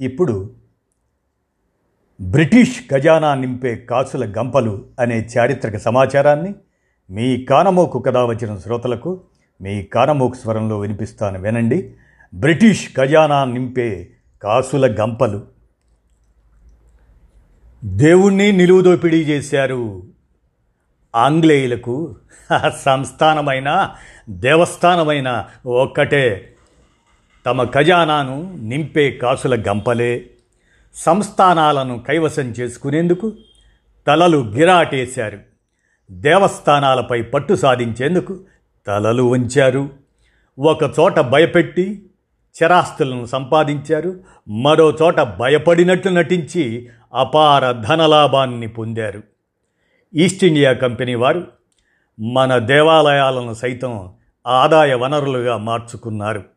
ఇప్పుడు బ్రిటిష్ ఖజానా నింపే కాసుల గంపలు అనే చారిత్రక సమాచారాన్ని మీ కానమోకు కథ వచ్చిన శ్రోతలకు మీ కానమోకు స్వరంలో వినిపిస్తాను వినండి. బ్రిటిష్ ఖజానా నింపే కాసుల గంపలు. దేవుణ్ణి నిలువుదోపిడీ చేశారు ఆంగ్లేయులకు. సంస్థానమైన దేవస్థానమైన ఒక్కటే తమ ఖజానాను నింపే కాసుల గంపలే సంస్థానాలను కైవసం చేసుకునేందుకు తలలు గిరాటేశారు. దేవస్థానాలపై పట్టు సాధించేందుకు తలలు వంచారు. ఒకచోట భయపెట్టి చరాస్తులను సంపాదించారు. మరో చోట భయపడినట్లు నటించి అపార ధనలాభాన్ని పొందారు. ఈస్ట్ ఇండియా కంపెనీ వారు మన దేవాలయాలను సైతం ఆదాయ వనరులుగా మార్చుకున్నారు.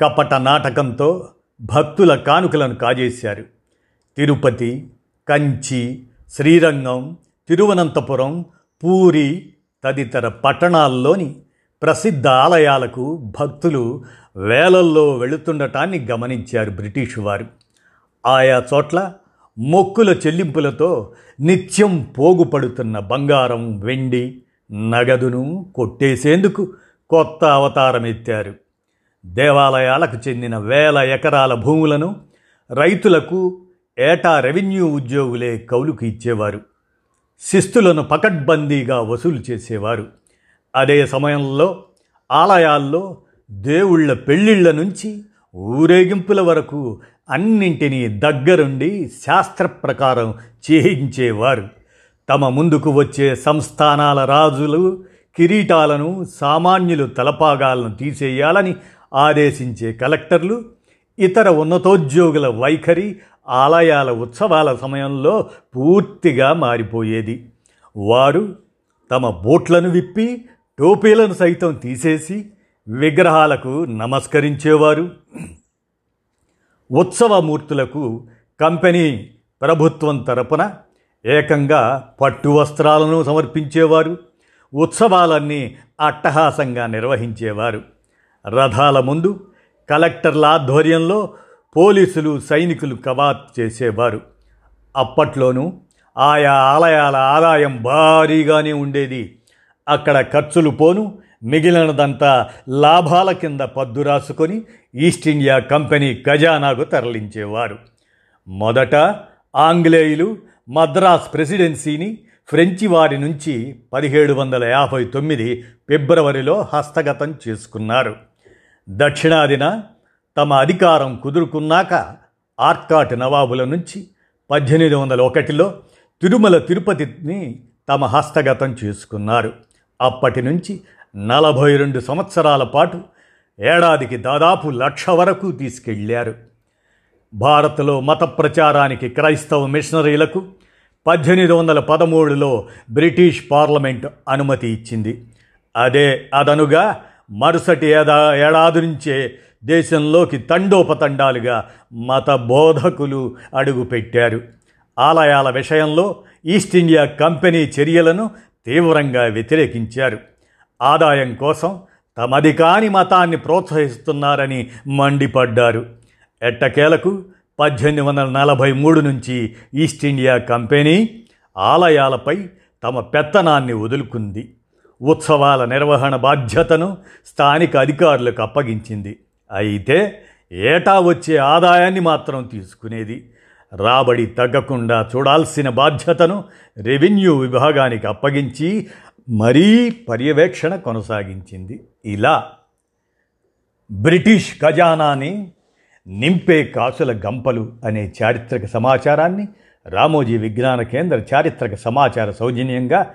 కపట నాటకంతో భక్తుల కానుకలను కాజేశారు. తిరుపతి కంచి శ్రీరంగం తిరువనంతపురం పూరి తదితర పట్టణాల్లోని ప్రసిద్ధ ఆలయాలకు భక్తులు వేలల్లో వెళుతుండటాన్ని గమనించారు బ్రిటిషు వారు. ఆయా చోట్ల మొక్కుల చెల్లింపులతో నిత్యం పోగుపడుతున్న బంగారం వెండి నగదును కొట్టేసేందుకు కొత్త అవతారం ఎత్తారు దేవాలయాలకు చెందిన వేల ఎకరాల భూములను రైతులకు ఏటా రెవెన్యూ ఉద్యోగులే కౌలుకు ఇచ్చేవారు. శిస్తులను పకడ్బందీగా వసూలు చేసేవారు. అదే సమయంలో ఆలయాల్లో దేవుళ్ళ పెళ్ళిళ్ళ నుంచి ఊరేగింపుల వరకు అన్నింటినీ దగ్గరుండి శాస్త్ర ప్రకారం చేయించేవారు. తమ ముందుకు వచ్చే సంస్థానాల రాజులు కిరీటాలను సామాన్యులు తలపాగాలను తీసేయాలని ఆదేశించే కలెక్టర్లు ఇతర ఉన్నతోద్యోగుల వైఖరి ఆలయాల ఉత్సవాల సమయంలో పూర్తిగా మారిపోయేది. వారు తమ బోట్లను విప్పి టోపీలను సైతం తీసేసి విగ్రహాలకు నమస్కరించేవారు. ఉత్సవమూర్తులకు కంపెనీ ప్రభుత్వం తరపున ఏకంగా పట్టు వస్త్రాలను సమర్పించేవారు. ఉత్సవాలన్నీ అట్టహాసంగా నిర్వహించేవారు. రథాల ముందు కలెక్టర్ల ఆధ్వర్యంలో పోలీసులు సైనికులు కవాత్ చేసేవారు. అప్పట్లోనూ ఆయా ఆలయాల ఆదాయం భారీగానే ఉండేది. అక్కడ ఖర్చులు పోను మిగిలినదంతా లాభాల కింద పద్దు రాసుకొని ఈస్ట్ ఇండియా కంపెనీ ఖజానాకు తరలించేవారు. మొదట ఆంగ్లేయులు మద్రాస్ ప్రెసిడెన్సీని ఫ్రెంచి వారి నుంచి పదిహేడు వందల యాభై తొమ్మిది ఫిబ్రవరిలో హస్తగతం చేసుకున్నారు. దక్షిణాదిన తమ అధికారం కుదురుకున్నాక ఆర్కాట్ నవాబుల నుంచి పద్దెనిమిది వందల ఒకటిలో తిరుమల తిరుపతిని తమ హస్తగతం చేసుకున్నారు. అప్పటి నుంచి నలభై రెండు సంవత్సరాల పాటు ఏడాదికి దాదాపు లక్ష వరకు తీసుకెళ్ళారు. భారత్లో మత ప్రచారానికి క్రైస్తవ మిషనరీలకు పద్దెనిమిది వందల పదమూడులో బ్రిటిష్ పార్లమెంట్ అనుమతి ఇచ్చింది. అదే అదనుగా మరుసటి ఏదా ఏడాది నుంచే దేశంలోకి తండోపతండాలుగా మత బోధకులు అడుగుపెట్టారు ఆలయాల విషయంలో ఈస్ట్ ఇండియా కంపెనీ చర్యలను తీవ్రంగా వ్యతిరేకించారు. ఆదాయం కోసం తమది కాని మతాన్ని ప్రోత్సహిస్తున్నారని మండిపడ్డారు. ఎట్టకేలకు పద్దెనిమిది వందల నలభై మూడు నుంచి ఈస్ట్ ఇండియా కంపెనీ ఆలయాలపై తమ పెత్తనాన్ని వదులుకుంది. ఉత్సవాల నిర్వహణ బాధ్యతను స్థానిక అధికారులకు అప్పగించింది. అయితే ఏటా వచ్చే ఆదాయాన్ని మాత్రం తీసుకునేది. రాబడి తగ్గకుండా చూడాల్సిన బాధ్యతను రెవెన్యూ విభాగానికి అప్పగించి మరీ పర్యవేక్షణ కొనసాగించింది. ఇలా బ్రిటిష్ ఖజానాని నింపే కాసుల గంపలు అనే చారిత్రక సమాచారాన్ని రామోజీ విజ్ఞాన కేంద్ర చారిత్రక సమాచార సౌజన్యంగా